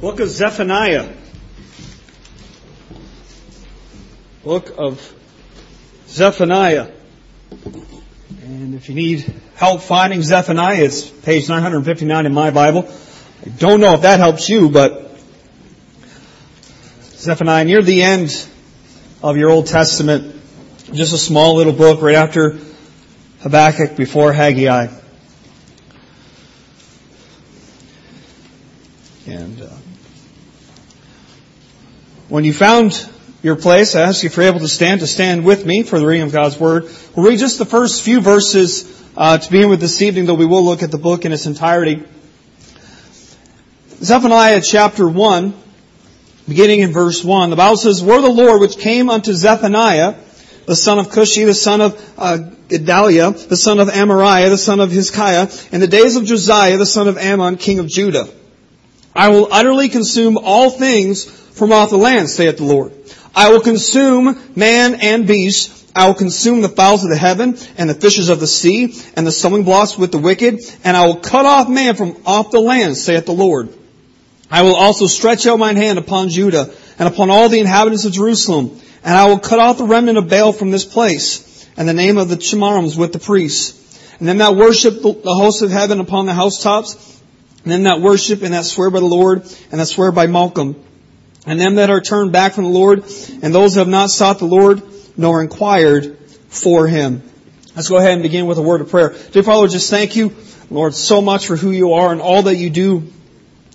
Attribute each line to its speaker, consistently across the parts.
Speaker 1: Book of Zephaniah. Book of Zephaniah. And if you need help finding Zephaniah, it's page 959 in my Bible. I don't know if that helps you, but Zephaniah, near the end of your Old Testament, just a small little book right after Habakkuk, before Haggai. And uh, when you found your place, I ask you if you're able to stand, to stand with me for the reading of God's Word. We'll read just the first few verses uh, to begin with this evening, though we will look at the book in its entirety. Zephaniah chapter 1, beginning in verse 1, the Bible says, Were the Lord which came unto Zephaniah, the son of Cushi, the son of uh, Gedaliah, the son of Amariah, the son of Hizkiah, in the days of Josiah, the son of Ammon, king of Judah. I will utterly consume all things from off the land, saith the Lord. I will consume man and beast. I will consume the fowls of the heaven and the fishes of the sea and the stumbling blocks with the wicked, and I will cut off man from off the land, saith the Lord. I will also stretch out mine hand upon Judah and upon all the inhabitants of Jerusalem, and I will cut off the remnant of Baal from this place, and the name of the Chemarims with the priests. And them that worship the host of heaven upon the housetops, and them that worship and that swear by the Lord, and that swear by Malcham. And them that are turned back from the Lord, and those who have not sought the Lord, nor inquired for Him. Let's go ahead and begin with a word of prayer. Dear Father, just thank you, Lord, so much for who you are and all that you do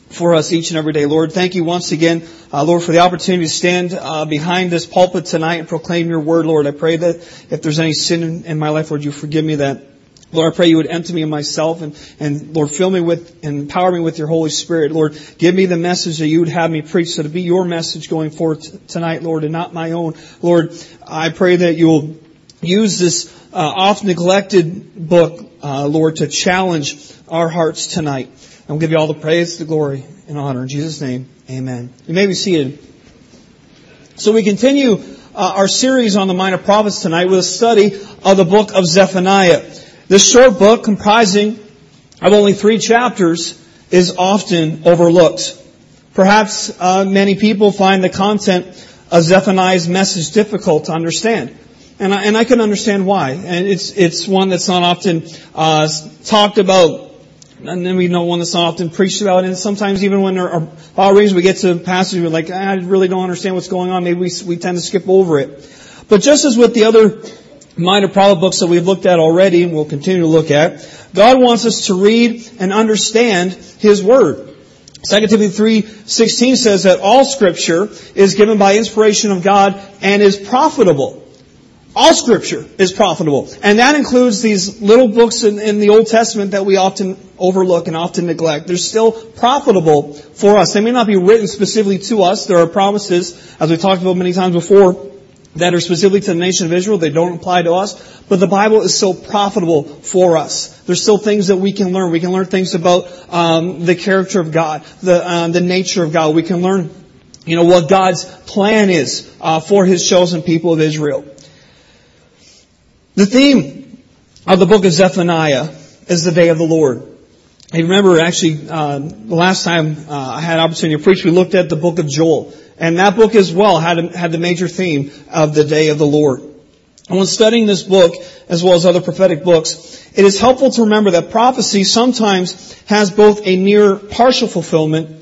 Speaker 1: for us each and every day. Lord, thank you once again, uh, Lord, for the opportunity to stand uh, behind this pulpit tonight and proclaim your word, Lord. I pray that if there's any sin in, in my life, Lord, you forgive me that. Lord, I pray you would empty me of myself and, and Lord, fill me with and empower me with your Holy Spirit. Lord, give me the message that you would have me preach so to be your message going t- tonight, Lord, and not my own. Lord, I pray that you'll use this uh, oft neglected book, uh, Lord, to challenge our hearts tonight. And we'll give you all the praise, the glory, and honor. In Jesus' name, amen. You may be seated. So we continue uh, our series on the Minor Prophets tonight with a study of the book of Zephaniah. This short book, comprising of only three chapters, is often overlooked. Perhaps uh, many people find the content of Zephaniah's message difficult to understand. And I, and I can understand why. And it's, it's one that's not often uh, talked about and then we know one that's not often preached about, and sometimes even when our Bible readings, we get to passages we're like, I really don't understand what's going on. Maybe we, we tend to skip over it. But just as with the other minor prophet books that we've looked at already and we'll continue to look at, God wants us to read and understand His Word. 2 Timothy 3:16 says that all scripture is given by inspiration of God and is profitable. All scripture is profitable. And that includes these little books in, in, the Old Testament that we often overlook and often neglect. They're still profitable for us. They may not be written specifically to us. There are promises, as we talked about many times before, that are specifically to the nation of Israel. They don't apply to us. But the Bible is so profitable for us. There's still things that we can learn. We can learn things about um, the character of God, the um, the nature of God. We can learn, you know, what God's plan is uh, for His chosen people of Israel. The theme of the book of Zephaniah is the day of the Lord. I remember actually uh, the last time uh, I had opportunity to preach, we looked at the book of Joel. And that book as well had, had the major theme of the day of the Lord. And when studying this book, as well as other prophetic books, it is helpful to remember that prophecy sometimes has both a near partial fulfillment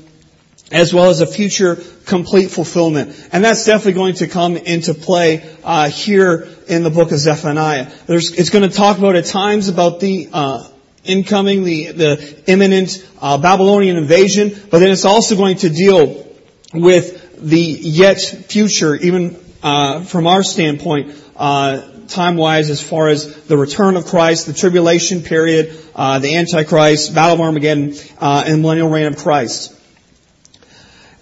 Speaker 1: as well as a future complete fulfillment. And that's definitely going to come into play uh, here in the book of Zephaniah. There's, it's going to talk about at times about the uh, incoming, the, the imminent uh, Babylonian invasion, but then it's also going to deal with the yet future, even uh, from our standpoint, uh, time-wise, as far as the return of Christ, the tribulation period, uh, the Antichrist, Battle of Armageddon, uh, and millennial reign of Christ.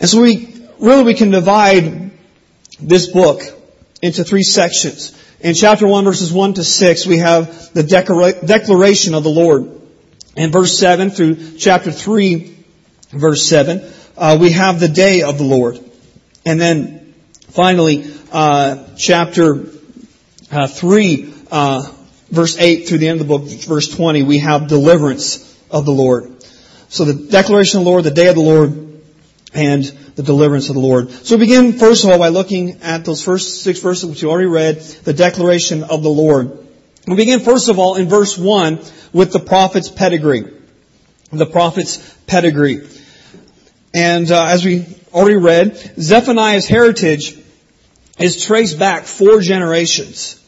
Speaker 1: And so we really we can divide this book into three sections. In chapter 1, verses 1 to 6, we have the declaration of the Lord. In verse 7 through chapter 3, verse 7, uh, we have the day of the Lord. And then finally, uh, chapter uh, 3, uh, verse 8 through the end of the book, verse 20, we have deliverance of the Lord. So the declaration of the Lord, the day of the Lord, and the deliverance of the Lord. So we begin first of all by looking at those first six verses which you already read, the declaration of the Lord. We begin first of all in verse 1 with the prophet's pedigree. The prophet's pedigree. And uh, as we already read, Zephaniah's heritage is traced back four generations.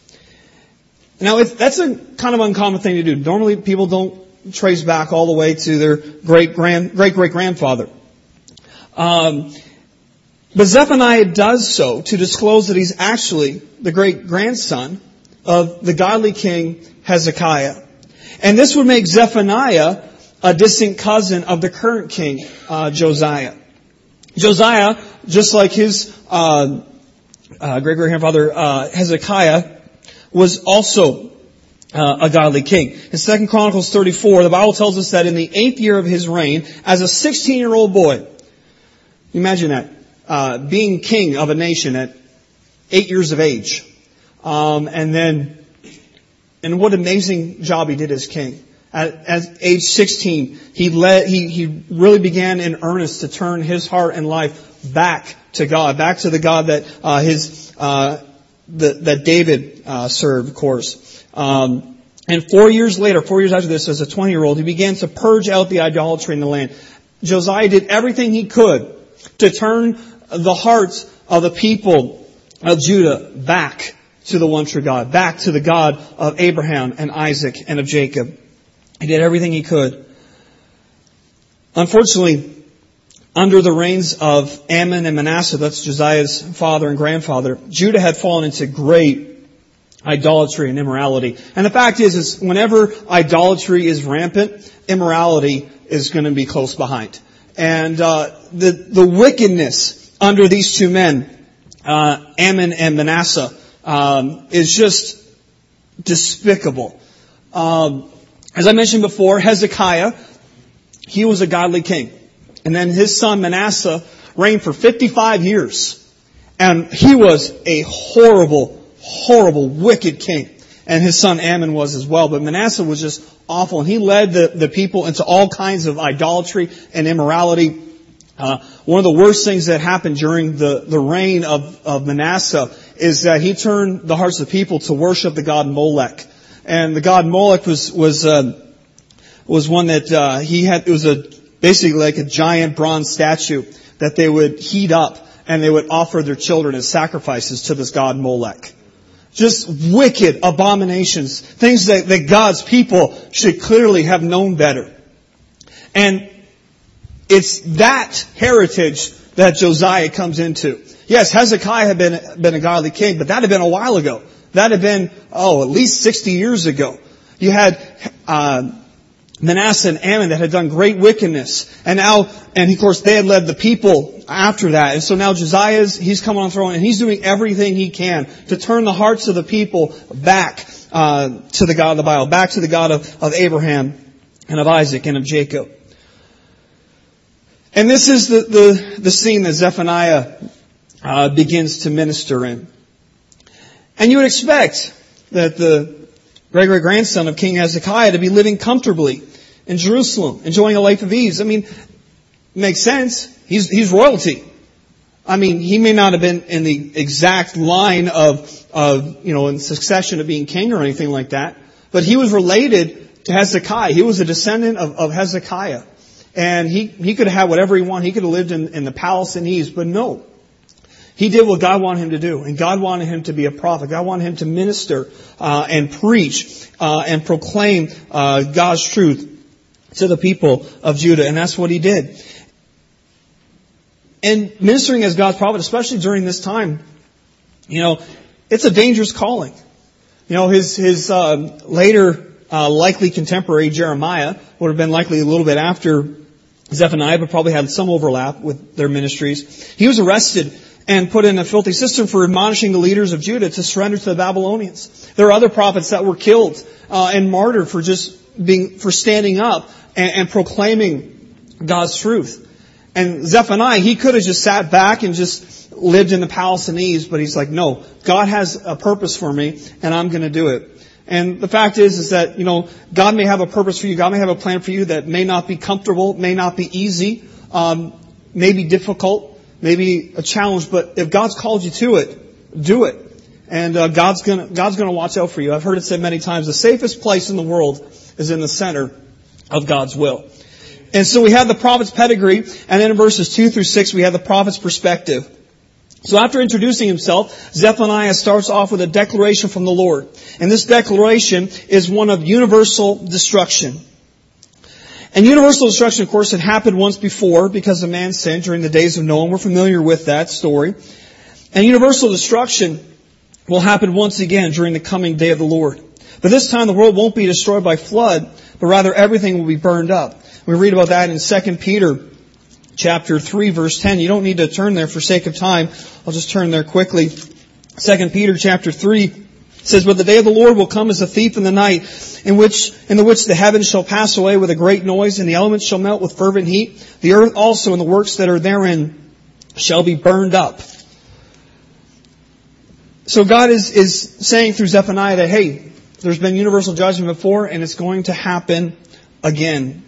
Speaker 1: Now, that's a kind of uncommon thing to do. Normally, people don't trace back all the way to their great grand, great great grandfather. Um, but Zephaniah does so to disclose that he's actually the great grandson of the godly king Hezekiah. And this would make Zephaniah a distant cousin of the current king, uh, Josiah. Josiah, just like his uh, uh, great great grandfather uh, Hezekiah, was also uh, a godly king. In 2 Chronicles 34, the Bible tells us that in the eighth year of his reign, as a 16 year old boy, imagine that, uh, being king of a nation at eight years of age. Um, and then, and what amazing job he did as king. At, at age 16, he led, he, he really began in earnest to turn his heart and life back to God, back to the God that, uh, his, uh, the, that David, uh, served, of course. Um, and four years later, four years after this, as a 20 year old, he began to purge out the idolatry in the land. Josiah did everything he could to turn the hearts of the people of Judah back to the one true God, back to the God of Abraham and Isaac and of Jacob. He did everything he could. Unfortunately, under the reigns of Ammon and Manasseh, that's Josiah's father and grandfather, Judah had fallen into great idolatry and immorality. And the fact is, is whenever idolatry is rampant, immorality is going to be close behind. And uh, the the wickedness under these two men, uh, Amon and Manasseh, um, is just despicable. Um, as I mentioned before, Hezekiah, he was a godly king. And then his son Manasseh reigned for 55 years. And he was a horrible, horrible, wicked king. And his son Ammon was as well. But Manasseh was just awful. And he led the, the people into all kinds of idolatry and immorality. Uh, one of the worst things that happened during the, the reign of, of Manasseh is that he turned the hearts of the people to worship the god Molech. And the god Moloch was, was, uh, was one that, uh, he had, it was a, basically like a giant bronze statue that they would heat up and they would offer their children as sacrifices to this god Molech. Just wicked abominations, things that, that God's people should clearly have known better. And it's that heritage that Josiah comes into. Yes, Hezekiah had been, been a godly king, but that had been a while ago. That had been, oh, at least 60 years ago. You had, uh, Manasseh and Ammon that had done great wickedness. And now, and of course they had led the people after that. And so now Josiah's, he's coming on the throne and he's doing everything he can to turn the hearts of the people back uh, to the God of the Bible, back to the God of, of Abraham and of Isaac and of Jacob. And this is the, the, the scene that Zephaniah uh, begins to minister in. And you would expect that the great grandson of King Hezekiah to be living comfortably in Jerusalem, enjoying a life of ease. I mean, makes sense. He's, he's royalty. I mean, he may not have been in the exact line of, of, you know, in succession of being king or anything like that, but he was related to Hezekiah. He was a descendant of, of Hezekiah. And he, he could have had whatever he wanted. He could have lived in, in the palace in ease, but no. He did what God wanted him to do, and God wanted him to be a prophet. God wanted him to minister uh, and preach uh, and proclaim uh, God's truth to the people of Judah, and that's what he did. And ministering as God's prophet, especially during this time, you know, it's a dangerous calling. You know, his his uh, later uh, likely contemporary Jeremiah would have been likely a little bit after Zephaniah, but probably had some overlap with their ministries. He was arrested and put in a filthy cistern for admonishing the leaders of Judah to surrender to the Babylonians. There are other prophets that were killed uh, and martyred for just being for standing up and, and proclaiming God's truth. And Zephaniah, he could have just sat back and just lived in the palace and ease, but he's like, no, God has a purpose for me, and I'm going to do it. And the fact is, is that, you know, God may have a purpose for you. God may have a plan for you that may not be comfortable, may not be easy. Um, may be difficult, maybe a challenge, but if God's called you to it, do it. And uh, God's gonna God's gonna watch out for you. I've heard it said many times. The safest place in the world is in the center of God's will. And so we have the prophet's pedigree, and then in verses two through six we have the prophet's perspective. So after introducing himself, Zephaniah starts off with a declaration from the Lord. And this declaration is one of universal destruction. And universal destruction, of course, had happened once before because of man's sin during the days of Noah. We're familiar with that story. And universal destruction will happen once again during the coming day of the Lord. But this time the world won't be destroyed by flood, but rather everything will be burned up. We read about that in 2 Peter chapter 3 verse 10. You don't need to turn there for sake of time. I'll just turn there quickly. 2 Peter chapter 3 says, But the day of the Lord will come as a thief in the night, in which, in the which the heavens shall pass away with a great noise, and the elements shall melt with fervent heat. The earth also and the works that are therein shall be burned up. So God is, is saying through Zephaniah that, hey, there's been universal judgment before, and it's going to happen again.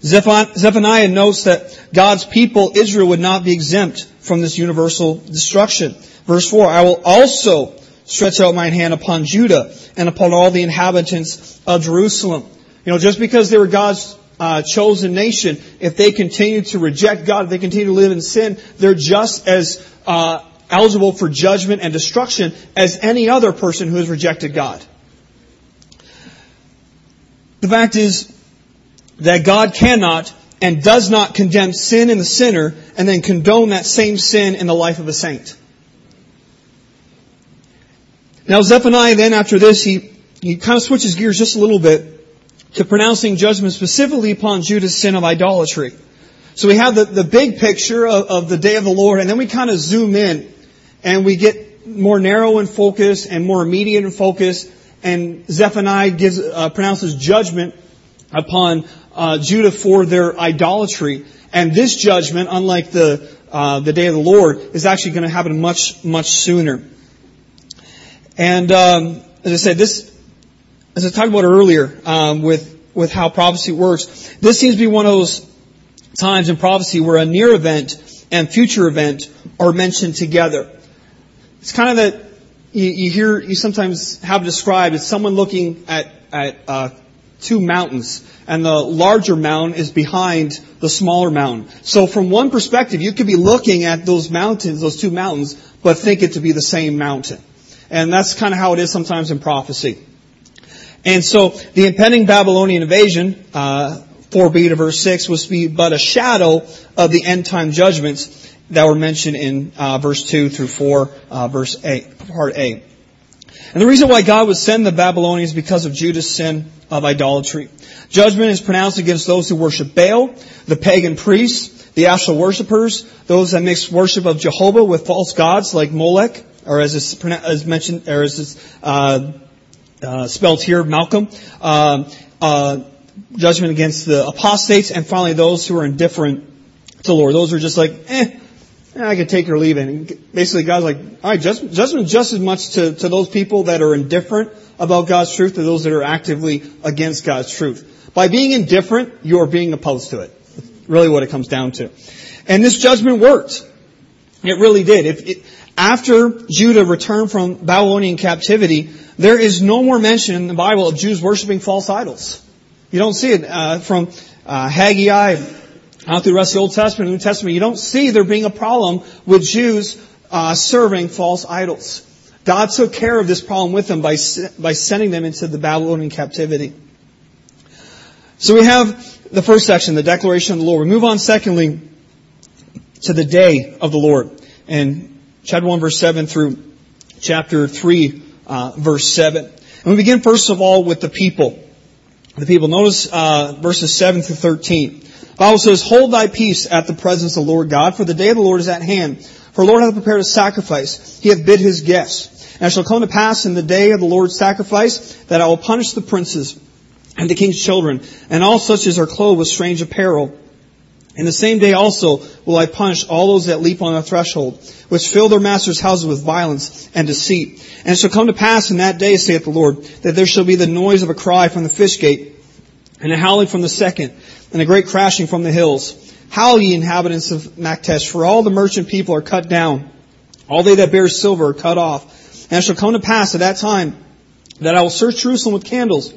Speaker 1: Zephaniah notes that God's people, Israel, would not be exempt from this universal destruction. Verse 4, I will also stretch out my hand upon Judah and upon all the inhabitants of Jerusalem. You know, just because they were God's uh, chosen nation, if they continue to reject God, if they continue to live in sin, they're just as uh, eligible for judgment and destruction as any other person who has rejected God. The fact is, that God cannot and does not condemn sin in the sinner and then condone that same sin in the life of a saint. Now Zephaniah then after this, he, he kind of switches gears just a little bit to pronouncing judgment specifically upon Judah's sin of idolatry. So we have the, the big picture of, of the day of the Lord and then we kind of zoom in and we get more narrow in focus and more immediate in focus and Zephaniah gives, uh, pronounces judgment upon uh, Judah for their idolatry. And this judgment, unlike the uh, the day of the Lord, is actually going to happen much much sooner. And um, as I said, this, as I talked about earlier, um, with with how prophecy works, this seems to be one of those times in prophecy where a near event and future event are mentioned together. It's kind of that you, you hear, you sometimes have described as someone looking at at uh, two mountains, and the larger mountain is behind the smaller mountain. So from one perspective, you could be looking at those mountains, those two mountains, but think it to be the same mountain. And that's kind of how it is sometimes in prophecy. And so the impending Babylonian invasion, uh, 4b to verse 6, was to be but a shadow of the end time judgments that were mentioned in uh, verse 2 through 4, uh, verse 8, part A. And the reason why God would send the Babylonians because of Judah's sin of idolatry. Judgment is pronounced against those who worship Baal, the pagan priests, the Ashtoreth worshippers, those that mix worship of Jehovah with false gods like Molech, or as is as mentioned, or as is uh, uh, spelled here, Malcham. Uh, uh, judgment against the apostates, and finally those who are indifferent to the Lord. Those who are just like, eh, I could take or leave it. And basically, God's like, all right, judgment just as much to, to those people that are indifferent about God's truth to those that are actively against God's truth. By being indifferent, you are being opposed to it. That's really what it comes down to. And this judgment worked. It really did. It, after Judah returned from Babylonian captivity, there is no more mention in the Bible of Jews worshiping false idols. You don't see it uh, from uh, Haggai out through the rest of the Old Testament and New Testament, you don't see there being a problem with Jews uh, serving false idols. God took care of this problem with them by, by sending them into the Babylonian captivity. So we have the first section, the declaration of the Lord. We move on secondly to the day of the Lord. And chapter 1 verse 7 through chapter 3 uh, verse 7. And we begin first of all with the people. The people. Notice uh, verses 7 through 13. The Bible says, Hold thy peace at the presence of the Lord God, for the day of the Lord is at hand. For the Lord hath prepared a sacrifice. He hath bid his guests. And it shall come to pass in the day of the Lord's sacrifice that I will punish the princes and the king's children, and all such as are clothed with strange apparel. In the same day also will I punish all those that leap on the threshold, which fill their master's houses with violence and deceit. And it shall come to pass in that day, saith the Lord, that there shall be the noise of a cry from the fish gate, and a howling from the second, and a great crashing from the hills. Howl ye inhabitants of Maktesh, for all the merchant people are cut down. All they that bear silver are cut off. And it shall come to pass at that time that I will search Jerusalem with candles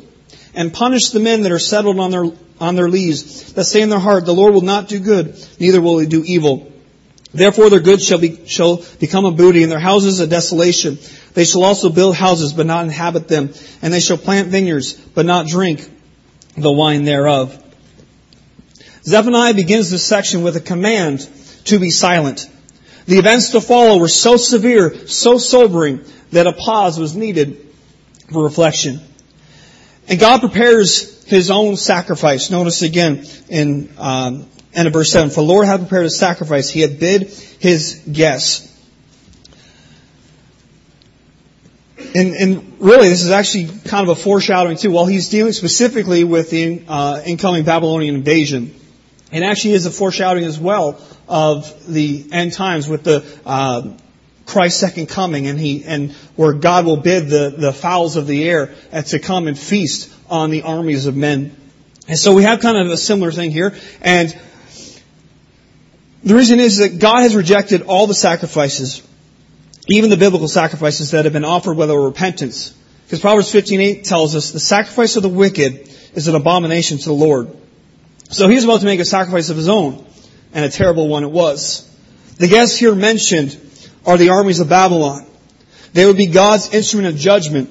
Speaker 1: and punish the men that are settled on their, on their lees, that say in their heart, the Lord will not do good, neither will he do evil. Therefore their goods shall be, shall become a booty and their houses a desolation. They shall also build houses, but not inhabit them. And they shall plant vineyards, but not drink the wine thereof. Zephaniah begins this section with a command to be silent. The events to follow were so severe, so sobering, that a pause was needed for reflection. And God prepares His own sacrifice. Notice again in um, end of verse 7, For the Lord hath prepared a sacrifice. He had bid His guests. And, and, really, this is actually kind of a foreshadowing too. While he's dealing specifically with the uh, incoming Babylonian invasion, it actually is a foreshadowing as well of the end times with the uh, Christ's second coming, and he and where God will bid the the fowls of the air to come and feast on the armies of men. And so we have kind of a similar thing here, and the reason is that God has rejected all the sacrifices, even the biblical sacrifices that have been offered without repentance. Because Proverbs 15:8 tells us the sacrifice of the wicked is an abomination to the Lord. So he's about to make a sacrifice of his own, and a terrible one it was. The guests here mentioned are the armies of Babylon. They would be God's instrument of judgment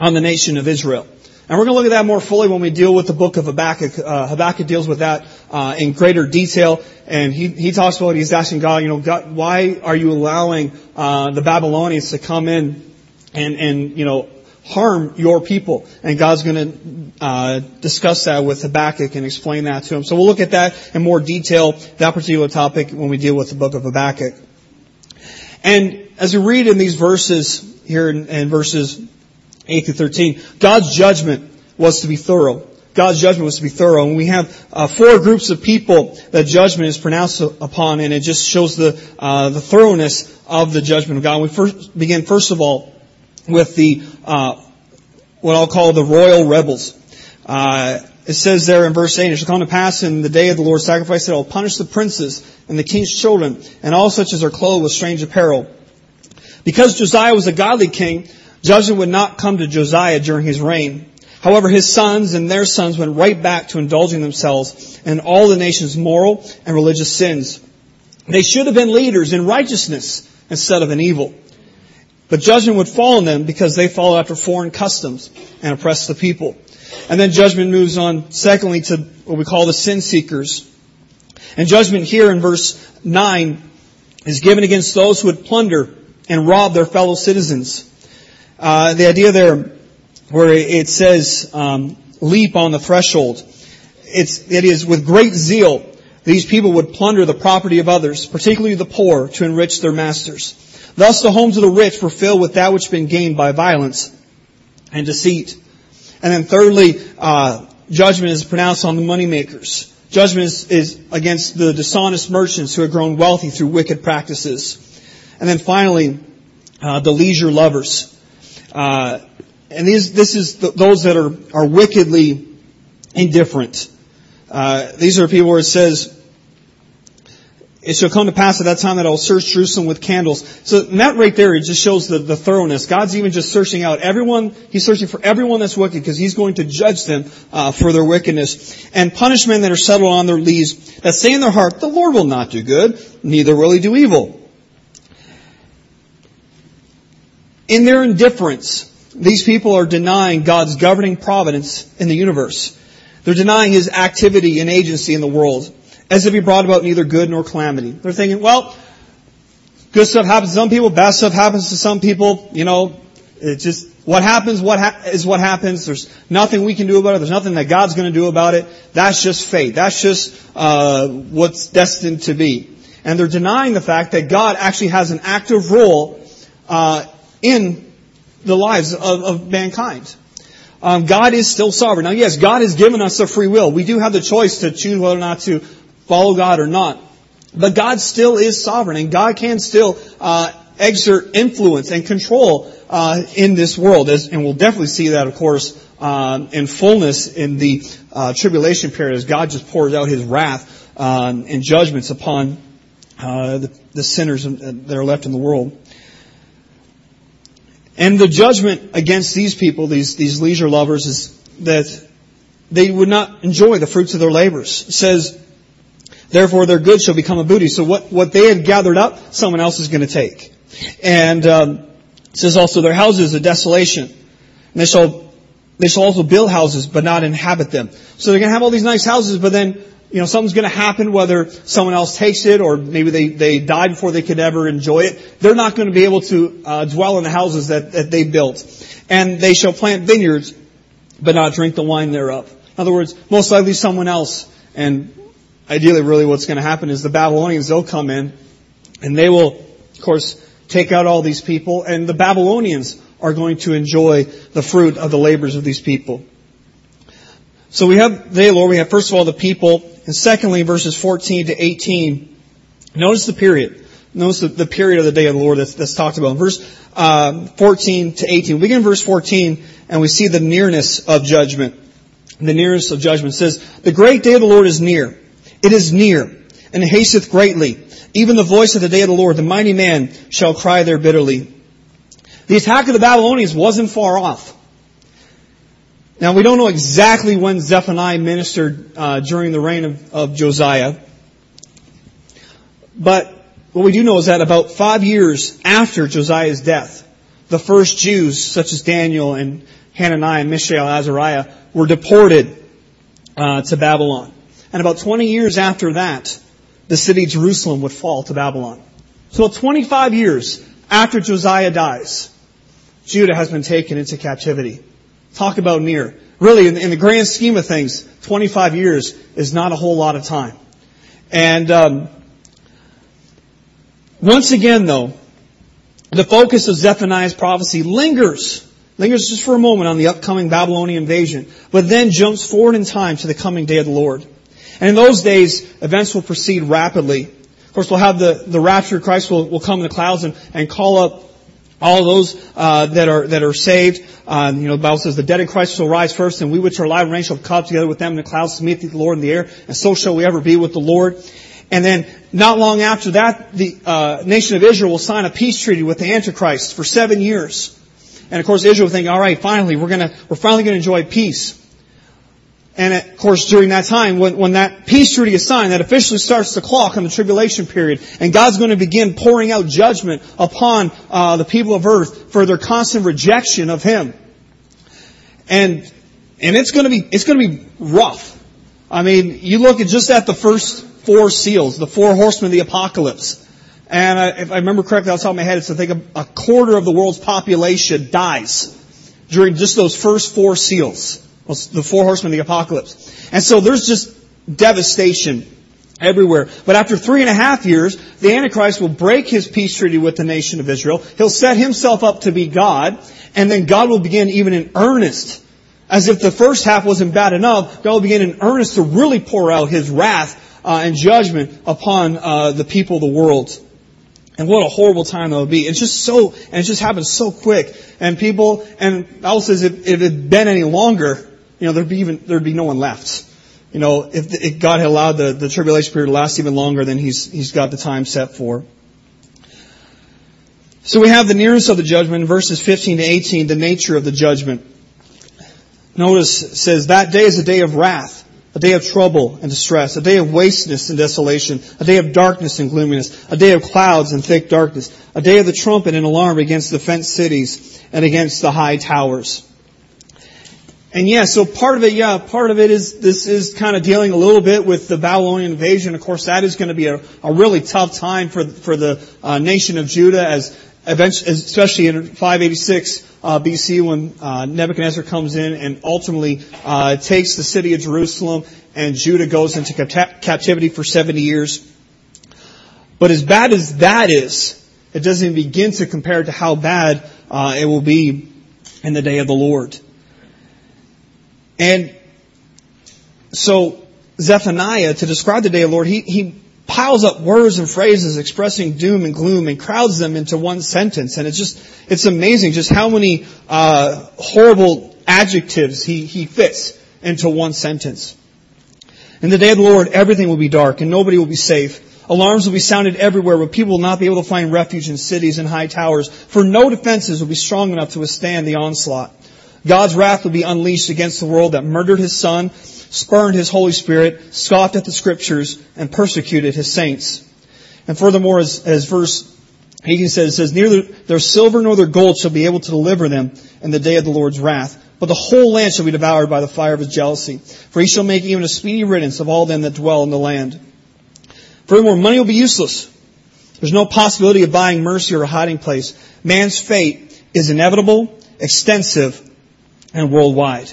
Speaker 1: on the nation of Israel. And we're going to look at that more fully when we deal with the book of Habakkuk. Uh, Habakkuk deals with that uh, in greater detail, and he, he talks about he's asking God, you know, God, why are you allowing uh, the Babylonians to come in and and you know harm your people? And God's going to uh, discuss that with Habakkuk and explain that to him. So we'll look at that in more detail, that particular topic, when we deal with the book of Habakkuk. And as we read in these verses here in, in verses 8 through 13, God's judgment was to be thorough. God's judgment was to be thorough. And we have uh, four groups of people that judgment is pronounced upon, and it just shows the uh, the thoroughness of the judgment of God. We first begin, first of all, with the uh, what I'll call the royal rebels. Uh, it says there in verse 8, It shall come to pass in the day of the Lord's sacrifice that I will punish the princes and the king's children, and all such as are clothed with strange apparel. Because Josiah was a godly king, judgment would not come to Josiah during his reign. However, his sons and their sons went right back to indulging themselves in all the nation's moral and religious sins. They should have been leaders in righteousness instead of in evil. But judgment would fall on them because they followed after foreign customs and oppressed the people. And then judgment moves on, secondly, to what we call the sin seekers. And judgment here in verse 9 is given against those who would plunder and rob their fellow citizens. Uh, the idea there, where it says, um, leap on the threshold, it's, it is with great zeal, these people would plunder the property of others, particularly the poor, to enrich their masters. Thus the homes of the rich were filled with that which had been gained by violence and deceit. And then thirdly, uh, judgment is pronounced on the moneymakers. Judgment is, is, against the dishonest merchants who have grown wealthy through wicked practices. And then finally, uh, the leisure lovers. Uh, and these, this is the, those that are, are wickedly indifferent. Uh, these are people where it says, it shall come to pass at that time that I will search Jerusalem with candles. So that right there, it just shows the, the thoroughness. God's even just searching out everyone. He's searching for everyone that's wicked because He's going to judge them uh, for their wickedness and punish men that are settled on their lees that say in their heart, "The Lord will not do good, neither will He do evil." In their indifference, these people are denying God's governing providence in the universe. They're denying His activity and agency in the world, as if He brought about neither good nor calamity. They're thinking, well, good stuff happens to some people, bad stuff happens to some people, you know, it's just, what happens what ha- is what happens. There's nothing we can do about it. There's nothing that God's going to do about it. That's just fate. That's just uh, what's destined to be. And they're denying the fact that God actually has an active role uh, in the lives of, of mankind. Um, God is still sovereign. Now, yes, God has given us a free will. We do have the choice to choose whether or not to follow God or not. But God still is sovereign, and God can still uh, exert influence and control uh, in this world. As, and we'll definitely see that, of course, uh, in fullness in the uh, tribulation period as God just pours out His wrath uh, and judgments upon uh, the, the sinners that are left in the world. And the judgment against these people, these, these leisure lovers, is that they would not enjoy the fruits of their labors. It says, therefore their goods shall become a booty. So what, what they had gathered up, someone else is going to take. And um, it says also their houses a desolation. And they shall, they shall also build houses, but not inhabit them. So they're going to have all these nice houses, but then you know, something's going to happen whether someone else takes it or maybe they, they died before they could ever enjoy it. They're not going to be able to uh, dwell in the houses that, that they built. And they shall plant vineyards, but not drink the wine thereof. In other words, most likely someone else. And ideally, really what's going to happen is the Babylonians, they'll come in and they will, of course, take out all these people and the Babylonians are going to enjoy the fruit of the labors of these people. So we have today, Lord, we have first of all the people, and secondly, verses 14 to 18. Notice the period. Notice the, the period of the day of the Lord that's, that's talked about. In verse uh, 14 to 18. We begin in verse 14, and we see the nearness of judgment. The nearness of judgment says, The great day of the Lord is near. It is near, and hasteth greatly. Even the voice of the day of the Lord, the mighty man shall cry there bitterly. The attack of the Babylonians wasn't far off. Now we don't know exactly when Zephaniah ministered uh, during the reign of, of Josiah, but what we do know is that about five years after Josiah's death, the first Jews, such as Daniel and Hananiah, Mishael, Azariah, were deported uh, to Babylon. And about 20 years after that, the city Jerusalem would fall to Babylon. So about 25 years after Josiah dies, Judah has been taken into captivity. Talk about near. Really, in, in the grand scheme of things, 25 years is not a whole lot of time. And um, once again, though, the focus of Zephaniah's prophecy lingers, lingers just for a moment on the upcoming Babylonian invasion, but then jumps forward in time to the coming day of the Lord. And in those days, events will proceed rapidly. Of course, we'll have the, the rapture. Christ will, will come in the clouds and, and call up all those uh, that are that are saved. Uh, you know, the Bible says the dead in Christ shall rise first, and we which are alive and reign shall come together with them in the clouds to meet the Lord in the air, and so shall we ever be with the Lord. And then, not long after that, the uh, nation of Israel will sign a peace treaty with the Antichrist for seven years. And of course, Israel will think, all right, finally, we're gonna we're finally gonna enjoy peace. And of course, during that time, when, when that peace treaty is signed, that officially starts the clock on the tribulation period, and God's going to begin pouring out judgment upon uh, the people of earth for their constant rejection of Him. And and it's going to be it's going to be rough. I mean, you look at just at the first four seals, the four horsemen of the apocalypse. And I, if I remember correctly, off the top of my head, it's I think a, a quarter of the world's population dies during just those first four seals the four horsemen of the apocalypse. And so there's just devastation everywhere. But after three and a half years, the Antichrist will break his peace treaty with the nation of Israel. He'll set himself up to be God, and then God will begin even in earnest. As if the first half wasn't bad enough, God will begin in earnest to really pour out his wrath uh, and judgment upon uh, the people of the world. And what a horrible time that would be. It's just so, and it just happens so quick. And people, and Bible says if, if it had been any longer, you know, there'd be even, there'd be no one left. You know, if, if God had allowed the, the tribulation period to last even longer than he's, he's got the time set for. So we have the nearness of the judgment, verses 15 to 18, the nature of the judgment. Notice says, that day is a day of wrath, a day of trouble and distress, a day of wasteness and desolation, a day of darkness and gloominess, a day of clouds and thick darkness, a day of the trumpet and alarm against the fenced cities and against the high towers. And yeah, so part of it, yeah, part of it is, this is kind of dealing a little bit with the Babylonian invasion. Of course, that is going to be a, a really tough time for, for the uh, nation of Judah as especially in 586 uh, BC when uh, Nebuchadnezzar comes in and ultimately uh, takes the city of Jerusalem and Judah goes into captivity for 70 years. But as bad as that is, it doesn't even begin to compare to how bad uh, it will be in the day of the Lord. And so Zephaniah, to describe the day of the Lord, he, he piles up words and phrases expressing doom and gloom and crowds them into one sentence. And it's just, it's amazing just how many uh, horrible adjectives he, he fits into one sentence. In the day of the Lord, everything will be dark and nobody will be safe. Alarms will be sounded everywhere, but people will not be able to find refuge in cities and high towers, for no defenses will be strong enough to withstand the onslaught. God's wrath will be unleashed against the world that murdered his son, spurned his Holy Spirit, scoffed at the scriptures, and persecuted his saints. And furthermore, as, as verse 18 says, it says, neither their silver nor their gold shall be able to deliver them in the day of the Lord's wrath. But the whole land shall be devoured by the fire of his jealousy. For he shall make even a speedy riddance of all them that dwell in the land. Furthermore, money will be useless. There's no possibility of buying mercy or a hiding place. Man's fate is inevitable, extensive, and worldwide.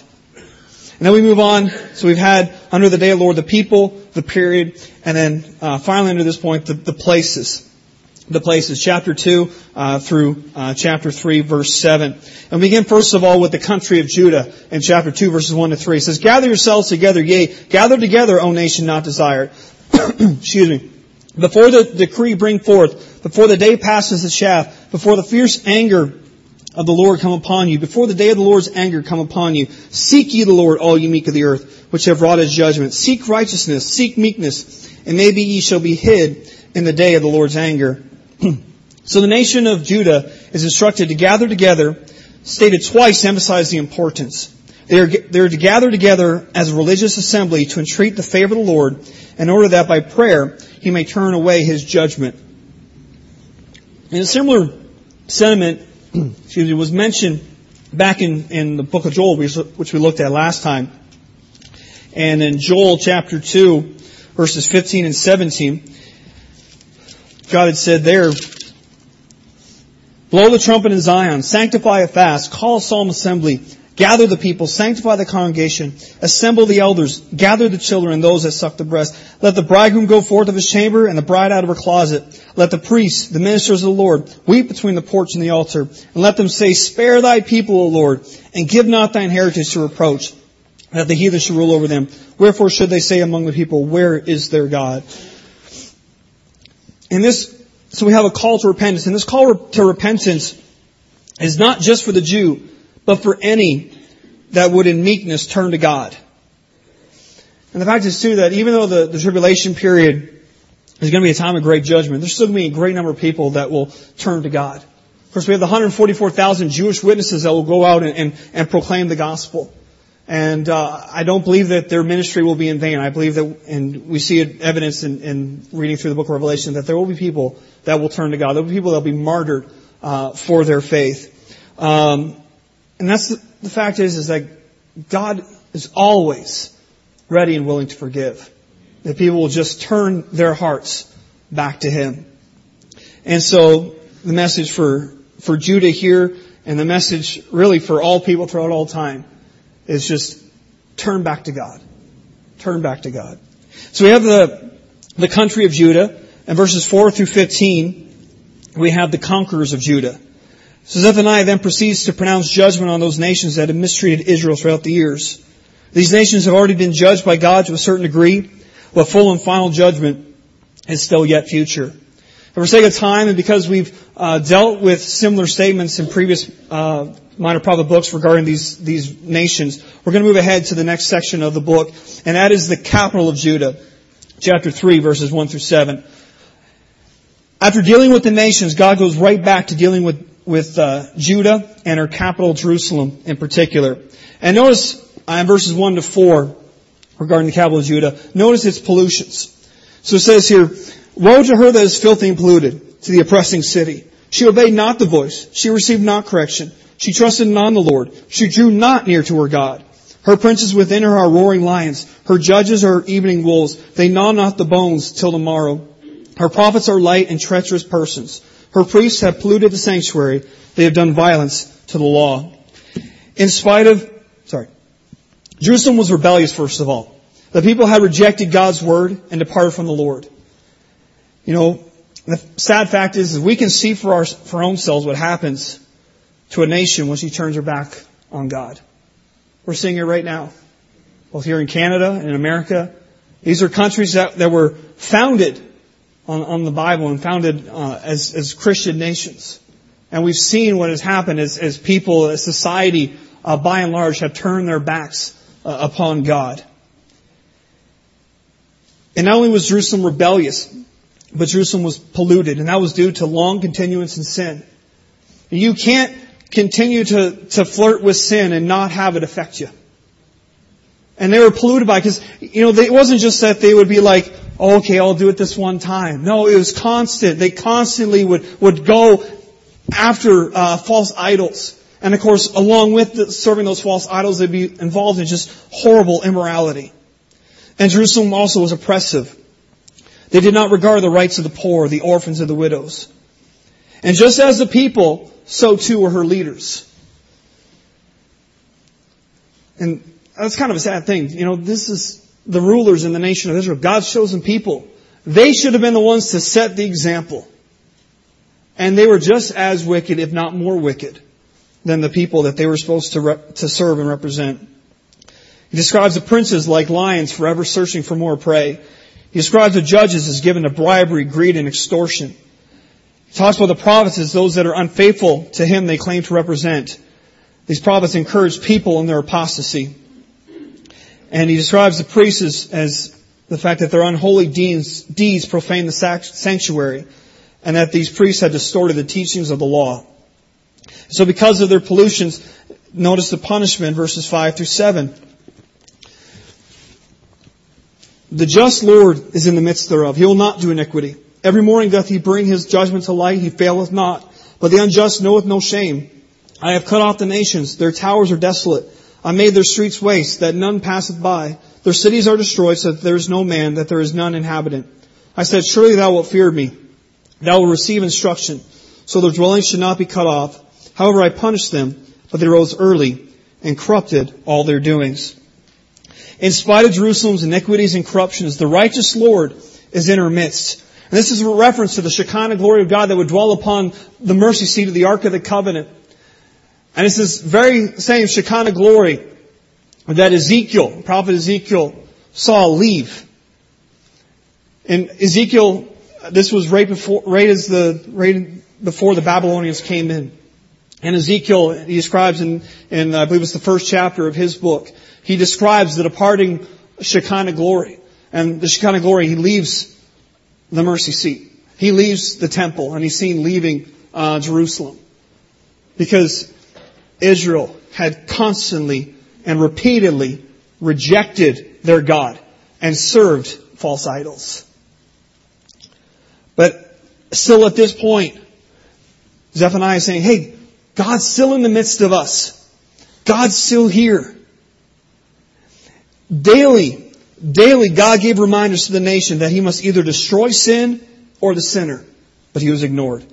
Speaker 1: And then we move on. So we've had under the day of the Lord the people, the period, and then uh, finally under this point the, the places. The places, chapter 2 uh, through uh, chapter 3, verse 7. And we begin first of all with the country of Judah in chapter 2, verses 1 to 3. It says, Gather yourselves together, yea, gather together, O nation not desired. excuse me, before the decree bring forth, before the day passes the shaft, before the fierce anger of the Lord come upon you, before the day of the Lord's anger come upon you, seek ye the Lord, all ye meek of the earth, which have wrought his judgment. Seek righteousness, seek meekness, and maybe ye shall be hid in the day of the Lord's anger. so the nation of Judah is instructed to gather together, stated twice to emphasize the importance. They are, they are to gather together as a religious assembly to entreat the favor of the Lord in order that by prayer he may turn away his judgment. In a similar sentiment, excuse me, was mentioned back in, in the book of Joel, which we looked at last time. And in Joel chapter 2, verses 15 and 17, God had said there, Blow the trumpet in Zion, sanctify a fast, call a solemn assembly, Gather the people, sanctify the congregation, assemble the elders, gather the children and those that suck the breast. Let the bridegroom go forth of his chamber and the bride out of her closet. Let the priests, the ministers of the Lord, weep between the porch and the altar, and let them say, Spare thy people, O Lord, and give not thine heritage to reproach, that the heathen should rule over them. Wherefore should they say among the people, Where is their God? In this, so we have a call to repentance, and this call to repentance is not just for the Jew, but for any that would in meekness turn to God. And the fact is too that even though the, the tribulation period is going to be a time of great judgment, there's still going to be a great number of people that will turn to God. Of course, we have the 144,000 Jewish witnesses that will go out and, and, and proclaim the gospel. And uh, I don't believe that their ministry will be in vain. I believe that, and we see evidence in, in, reading through the book of Revelation, that there will be people that will turn to God. There will be people that will be martyred uh, for their faith. Um, and that's the, the fact is, is that God is always ready and willing to forgive. That people will just turn their hearts back to Him. And so the message for, for Judah here and the message really for all people throughout all time is just turn back to God. Turn back to God. So we have the, the country of Judah and verses 4 through 15 we have the conquerors of Judah. So Zephaniah then proceeds to pronounce judgment on those nations that have mistreated Israel throughout the years. These nations have already been judged by God to a certain degree, but full and final judgment is still yet future. And for sake of time, and because we've uh, dealt with similar statements in previous uh, minor prophet books regarding these these nations, we're going to move ahead to the next section of the book, and that is the capital of Judah, chapter three, verses one through seven. After dealing with the nations, God goes right back to dealing with with uh, Judah and her capital Jerusalem in particular. And notice uh, in verses 1 to 4 regarding the capital of Judah, notice its pollutions. So it says here, Woe to her that is filthy and polluted, to the oppressing city. She obeyed not the voice. She received not correction. She trusted not in the Lord. She drew not near to her God. Her princes within her are roaring lions. Her judges are evening wolves. They gnaw not the bones till the morrow. Her prophets are light and treacherous persons. Her priests have polluted the sanctuary. They have done violence to the law. In spite of, sorry, Jerusalem was rebellious first of all. The people had rejected God's word and departed from the Lord. You know, the sad fact is, is we can see for our, for our own selves what happens to a nation when she turns her back on God. We're seeing it right now. Both here in Canada and in America. These are countries that, that were founded on, on the Bible and founded uh, as, as Christian nations. And we've seen what has happened as, as people, as society, uh, by and large, have turned their backs uh, upon God. And not only was Jerusalem rebellious, but Jerusalem was polluted, and that was due to long continuance in sin. You can't continue to, to flirt with sin and not have it affect you. And they were polluted by because, you know, it wasn't just that they would be like, oh, okay, I'll do it this one time. No, it was constant. They constantly would, would go after uh, false idols. And of course, along with the, serving those false idols, they'd be involved in just horrible immorality. And Jerusalem also was oppressive. They did not regard the rights of the poor, the orphans, or the widows. And just as the people, so too were her leaders. And that's kind of a sad thing. You know, this is the rulers in the nation of Israel, God's chosen people. They should have been the ones to set the example. And they were just as wicked, if not more wicked, than the people that they were supposed to, rep- to serve and represent. He describes the princes like lions forever searching for more prey. He describes the judges as given to bribery, greed, and extortion. He talks about the prophets as those that are unfaithful to him they claim to represent. These prophets encourage people in their apostasy. And he describes the priests as, as the fact that their unholy deeds, deeds profane the sanctuary and that these priests had distorted the teachings of the law. So because of their pollutions, notice the punishment, verses 5 through 7. The just Lord is in the midst thereof. He will not do iniquity. Every morning doth he bring his judgment to light. He faileth not. But the unjust knoweth no shame. I have cut off the nations. Their towers are desolate. I made their streets waste, that none passeth by. Their cities are destroyed, so that there is no man, that there is none inhabitant. I said, Surely thou wilt fear me. Thou wilt receive instruction, so their dwellings should not be cut off. However, I punished them, but they rose early and corrupted all their doings. In spite of Jerusalem's iniquities and corruptions, the righteous Lord is in her midst. And this is a reference to the Shekinah glory of God that would dwell upon the mercy seat of the Ark of the Covenant. And it's this very same Shekinah glory that Ezekiel, prophet Ezekiel, saw leave. And Ezekiel, this was right before, right as the, right before the Babylonians came in. And Ezekiel, he describes in, in, I believe it's the first chapter of his book, he describes the departing Shekinah glory. And the Shekinah glory, he leaves the mercy seat. He leaves the temple and he's seen leaving uh, Jerusalem. Because Israel had constantly and repeatedly rejected their God and served false idols. But still at this point, Zephaniah is saying, hey, God's still in the midst of us. God's still here. Daily, daily, God gave reminders to the nation that he must either destroy sin or the sinner, but he was ignored.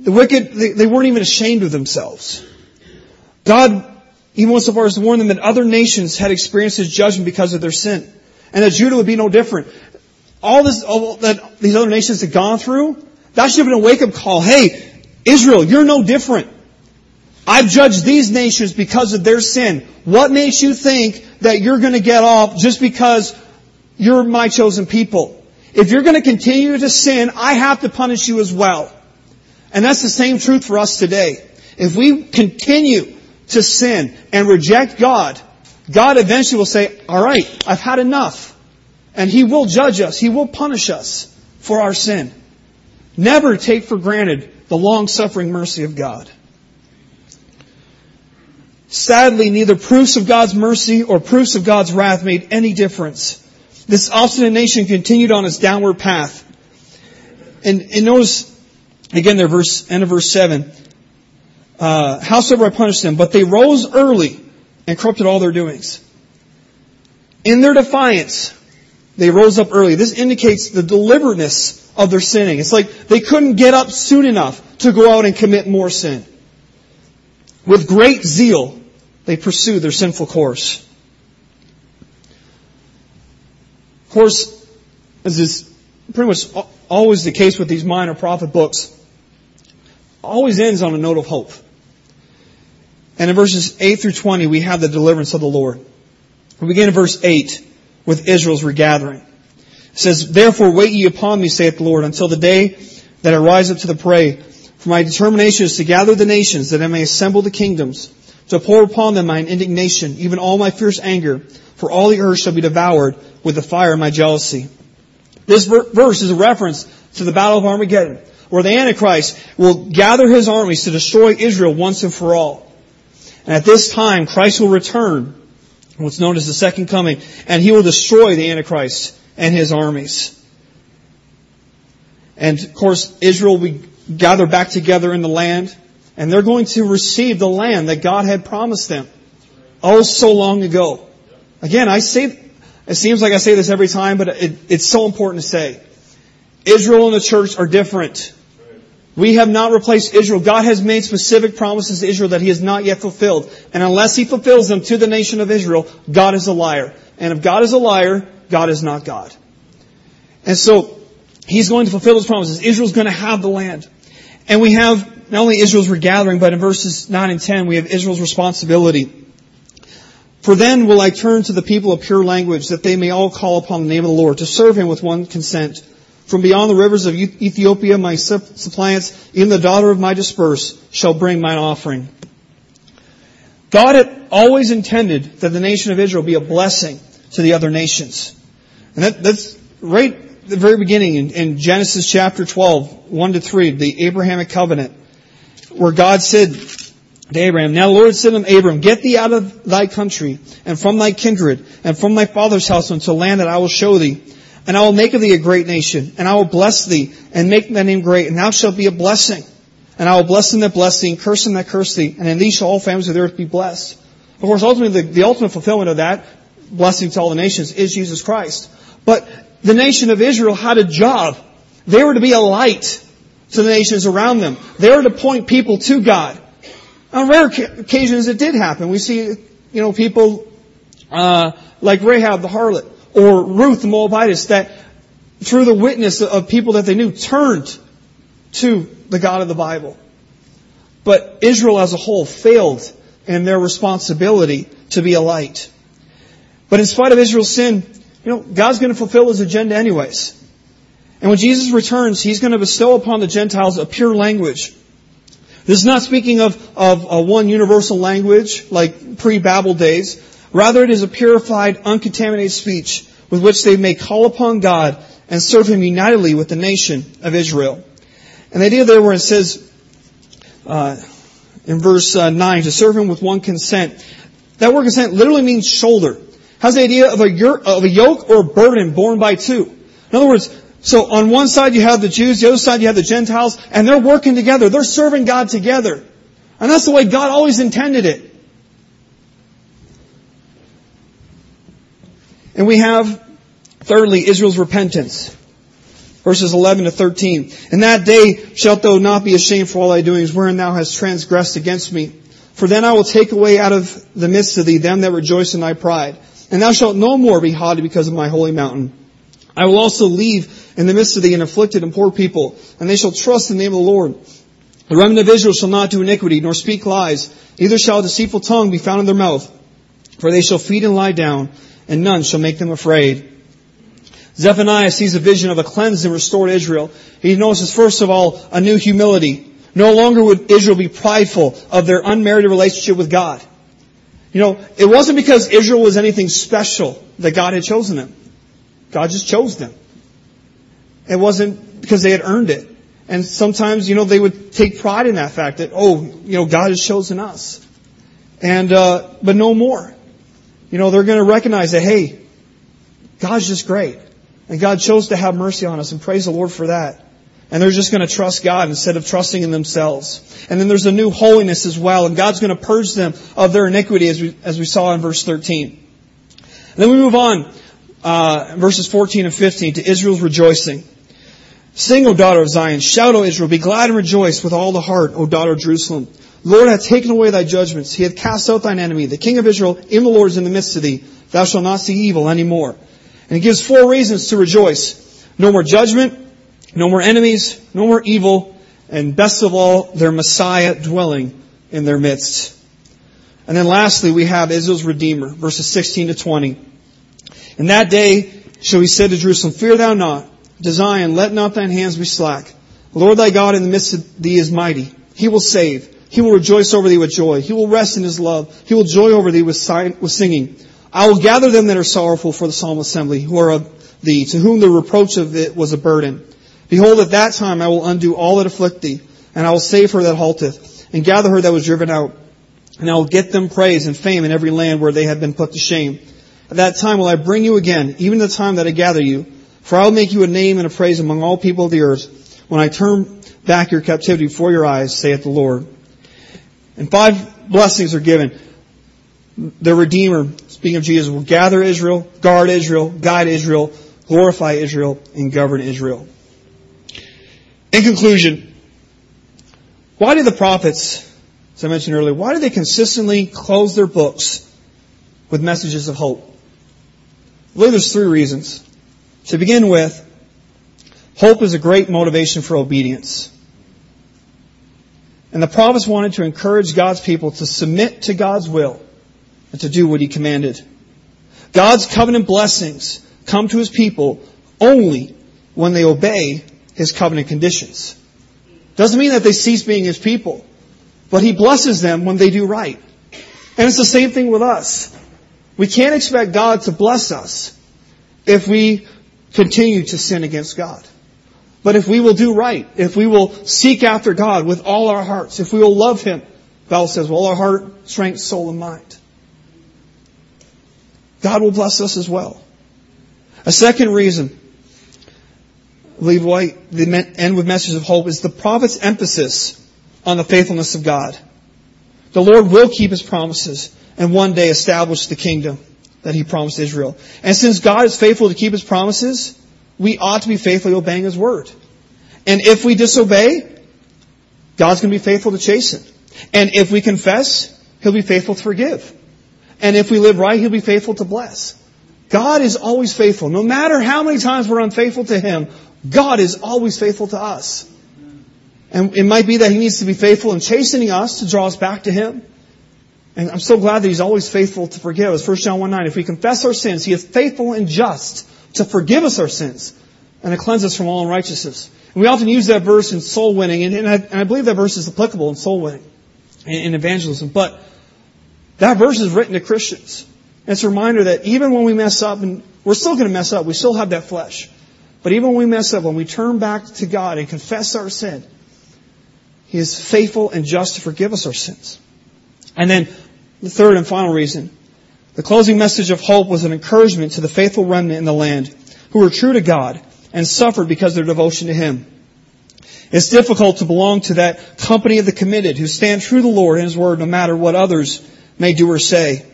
Speaker 1: The wicked, they, they weren't even ashamed of themselves. God even went so far as to warn them that other nations had experienced his judgment because of their sin. And that Judah would be no different. All this, all that these other nations had gone through, that should have been a wake-up call. Hey, Israel, you're no different. I've judged these nations because of their sin. What makes you think that you're going to get off just because you're my chosen people? If you're going to continue to sin, I have to punish you as well. And that's the same truth for us today. If we continue to sin and reject God, God eventually will say, alright, I've had enough. And He will judge us. He will punish us for our sin. Never take for granted the long-suffering mercy of God. Sadly, neither proofs of God's mercy or proofs of God's wrath made any difference. This obstinate nation continued on its downward path. And, and notice, again, their verse, end of verse 7. Uh, howsoever I punished them, but they rose early and corrupted all their doings. In their defiance, they rose up early. This indicates the deliberateness of their sinning. It's like they couldn't get up soon enough to go out and commit more sin. With great zeal, they pursue their sinful course. Of course, as is pretty much always the case with these minor prophet books, always ends on a note of hope. And in verses 8 through 20, we have the deliverance of the Lord. We begin in verse 8 with Israel's regathering. It says, Therefore wait ye upon me, saith the Lord, until the day that I rise up to the prey. For my determination is to gather the nations, that I may assemble the kingdoms to pour upon them mine indignation, even all my fierce anger, for all the earth shall be devoured with the fire of my jealousy. This verse is a reference to the Battle of Armageddon, where the Antichrist will gather his armies to destroy Israel once and for all. And at this time, Christ will return, what's known as the second coming, and he will destroy the Antichrist and his armies. And of course, Israel will be gathered back together in the land, and they're going to receive the land that God had promised them oh so long ago. Again, I say, it seems like I say this every time, but it, it's so important to say. Israel and the church are different. We have not replaced Israel. God has made specific promises to Israel that He has not yet fulfilled. And unless He fulfills them to the nation of Israel, God is a liar. And if God is a liar, God is not God. And so, He's going to fulfill His promises. Israel's going to have the land. And we have not only Israel's regathering, but in verses 9 and 10, we have Israel's responsibility. For then will I turn to the people of pure language, that they may all call upon the name of the Lord, to serve Him with one consent. From beyond the rivers of Ethiopia, my suppliants, even the daughter of my disperse, shall bring mine offering. God had always intended that the nation of Israel be a blessing to the other nations. And that, that's right at the very beginning in, in Genesis chapter 12, 1 to 3, the Abrahamic covenant, where God said to Abraham, Now the Lord said unto Abram, Get thee out of thy country, and from thy kindred, and from thy father's house unto a land that I will show thee. And I will make of thee a great nation, and I will bless thee, and make thy name great, and thou shalt be a blessing. And I will bless them that bless thee, and curse them that curse thee, and in thee shall all families of the earth be blessed. Of course, ultimately, the, the ultimate fulfillment of that, blessing to all the nations, is Jesus Christ. But the nation of Israel had a job. They were to be a light to the nations around them. They were to point people to God. On rare occasions, it did happen. We see, you know, people uh, like Rahab the harlot or Ruth the Moabitess that through the witness of people that they knew turned to the God of the Bible. But Israel as a whole failed in their responsibility to be a light. But in spite of Israel's sin, you know, God's going to fulfill His agenda anyways. And when Jesus returns, He's going to bestow upon the Gentiles a pure language. This is not speaking of, of one universal language like pre-Babel days, Rather, it is a purified, uncontaminated speech with which they may call upon God and serve Him unitedly with the nation of Israel. And the idea there where it says, uh, in verse uh, 9, to serve Him with one consent, that word consent literally means shoulder. Has the idea of a, of a yoke or a burden borne by two. In other words, so on one side you have the Jews, the other side you have the Gentiles, and they're working together. They're serving God together. And that's the way God always intended it. And we have, thirdly, Israel's repentance. Verses 11 to 13. In that day shalt thou not be ashamed for all thy doings wherein thou hast transgressed against me. For then I will take away out of the midst of thee them that rejoice in thy pride. And thou shalt no more be haughty because of my holy mountain. I will also leave in the midst of thee an afflicted and poor people, and they shall trust in the name of the Lord. The remnant of Israel shall not do iniquity, nor speak lies, neither shall a deceitful tongue be found in their mouth. For they shall feed and lie down, and none shall make them afraid. Zephaniah sees a vision of a cleansed and restored Israel. He notices, first of all, a new humility. No longer would Israel be prideful of their unmerited relationship with God. You know, it wasn't because Israel was anything special that God had chosen them. God just chose them. It wasn't because they had earned it. And sometimes, you know, they would take pride in that fact that, oh, you know, God has chosen us. And, uh, but no more you know, they're going to recognize that, hey, God's just great. And God chose to have mercy on us and praise the Lord for that. And they're just going to trust God instead of trusting in themselves. And then there's a new holiness as well. And God's going to purge them of their iniquity as we, as we saw in verse 13. And then we move on, uh, verses 14 and 15 to Israel's rejoicing. Sing, O daughter of Zion. Shout, O Israel. Be glad and rejoice with all the heart, O daughter of Jerusalem. Lord hath taken away thy judgments. He hath cast out thine enemy. The King of Israel, in the Lord, is in the midst of thee. Thou shalt not see evil any more. And he gives four reasons to rejoice. No more judgment, no more enemies, no more evil, and best of all, their Messiah dwelling in their midst. And then lastly, we have Israel's Redeemer, verses 16 to 20. In that day shall he say to Jerusalem, Fear thou not, to Zion, let not thine hands be slack. The Lord thy God in the midst of thee is mighty. He will save. He will rejoice over thee with joy. He will rest in his love. He will joy over thee with, singing. I will gather them that are sorrowful for the solemn assembly, who are of thee, to whom the reproach of it was a burden. Behold, at that time I will undo all that afflict thee, and I will save her that halteth, and gather her that was driven out. And I will get them praise and fame in every land where they have been put to shame. At that time will I bring you again, even the time that I gather you. For I will make you a name and a praise among all people of the earth, when I turn back your captivity before your eyes, saith the Lord. And five blessings are given. The Redeemer, speaking of Jesus, will gather Israel, guard Israel, guide Israel, glorify Israel, and govern Israel. In conclusion, why do the prophets, as I mentioned earlier, why do they consistently close their books with messages of hope? I believe there's three reasons. To begin with, hope is a great motivation for obedience. And the prophets wanted to encourage God's people to submit to God's will and to do what He commanded. God's covenant blessings come to His people only when they obey His covenant conditions. Doesn't mean that they cease being His people, but He blesses them when they do right. And it's the same thing with us. We can't expect God to bless us if we continue to sin against God. But if we will do right, if we will seek after God with all our hearts, if we will love Him, Bible says, with all our heart, strength, soul, and mind, God will bless us as well. A second reason, I believe why the end with messages of hope is the prophet's emphasis on the faithfulness of God. The Lord will keep His promises and one day establish the kingdom that He promised Israel. And since God is faithful to keep His promises, we ought to be faithfully obeying His word. And if we disobey, God's going to be faithful to chasten. And if we confess, He'll be faithful to forgive. And if we live right, He'll be faithful to bless. God is always faithful. No matter how many times we're unfaithful to Him, God is always faithful to us. And it might be that He needs to be faithful in chastening us to draw us back to Him. And I'm so glad that He's always faithful to forgive us. 1 John 1 9. If we confess our sins, He is faithful and just to forgive us our sins and to cleanse us from all unrighteousness. And we often use that verse in soul winning, and, and, I, and I, believe that verse is applicable in soul winning, in, in evangelism. But that verse is written to Christians. And it's a reminder that even when we mess up, and we're still going to mess up, we still have that flesh. But even when we mess up, when we turn back to God and confess our sin, He is faithful and just to forgive us our sins. And then the third and final reason the closing message of hope was an encouragement to the faithful remnant in the land who were true to God and suffered because of their devotion to Him. It's difficult to belong to that company of the committed who stand true to the Lord and His Word no matter what others may do or say.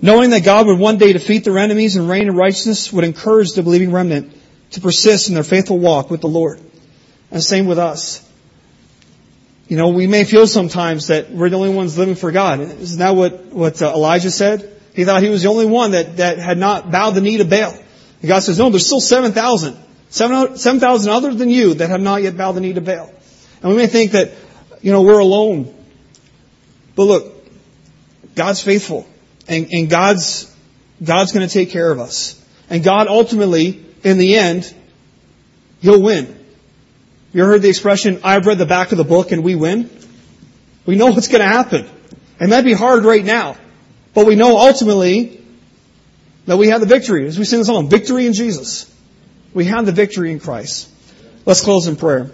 Speaker 1: Knowing that God would one day defeat their enemies and reign in righteousness would encourage the believing remnant to persist in their faithful walk with the Lord. And same with us. You know, we may feel sometimes that we're the only ones living for God. Isn't that what, what uh, Elijah said? He thought he was the only one that, that had not bowed the knee to Baal. And God says, no, there's still 7,000. 7,000 other than you that have not yet bowed the knee to Baal. And we may think that, you know, we're alone. But look, God's faithful. And, and God's, God's going to take care of us. And God ultimately, in the end, He'll win. You ever heard the expression, I've read the back of the book and we win? We know what's going to happen. It might be hard right now. But we know ultimately that we have the victory. As we sing the song, victory in Jesus. We have the victory in Christ. Let's close in prayer.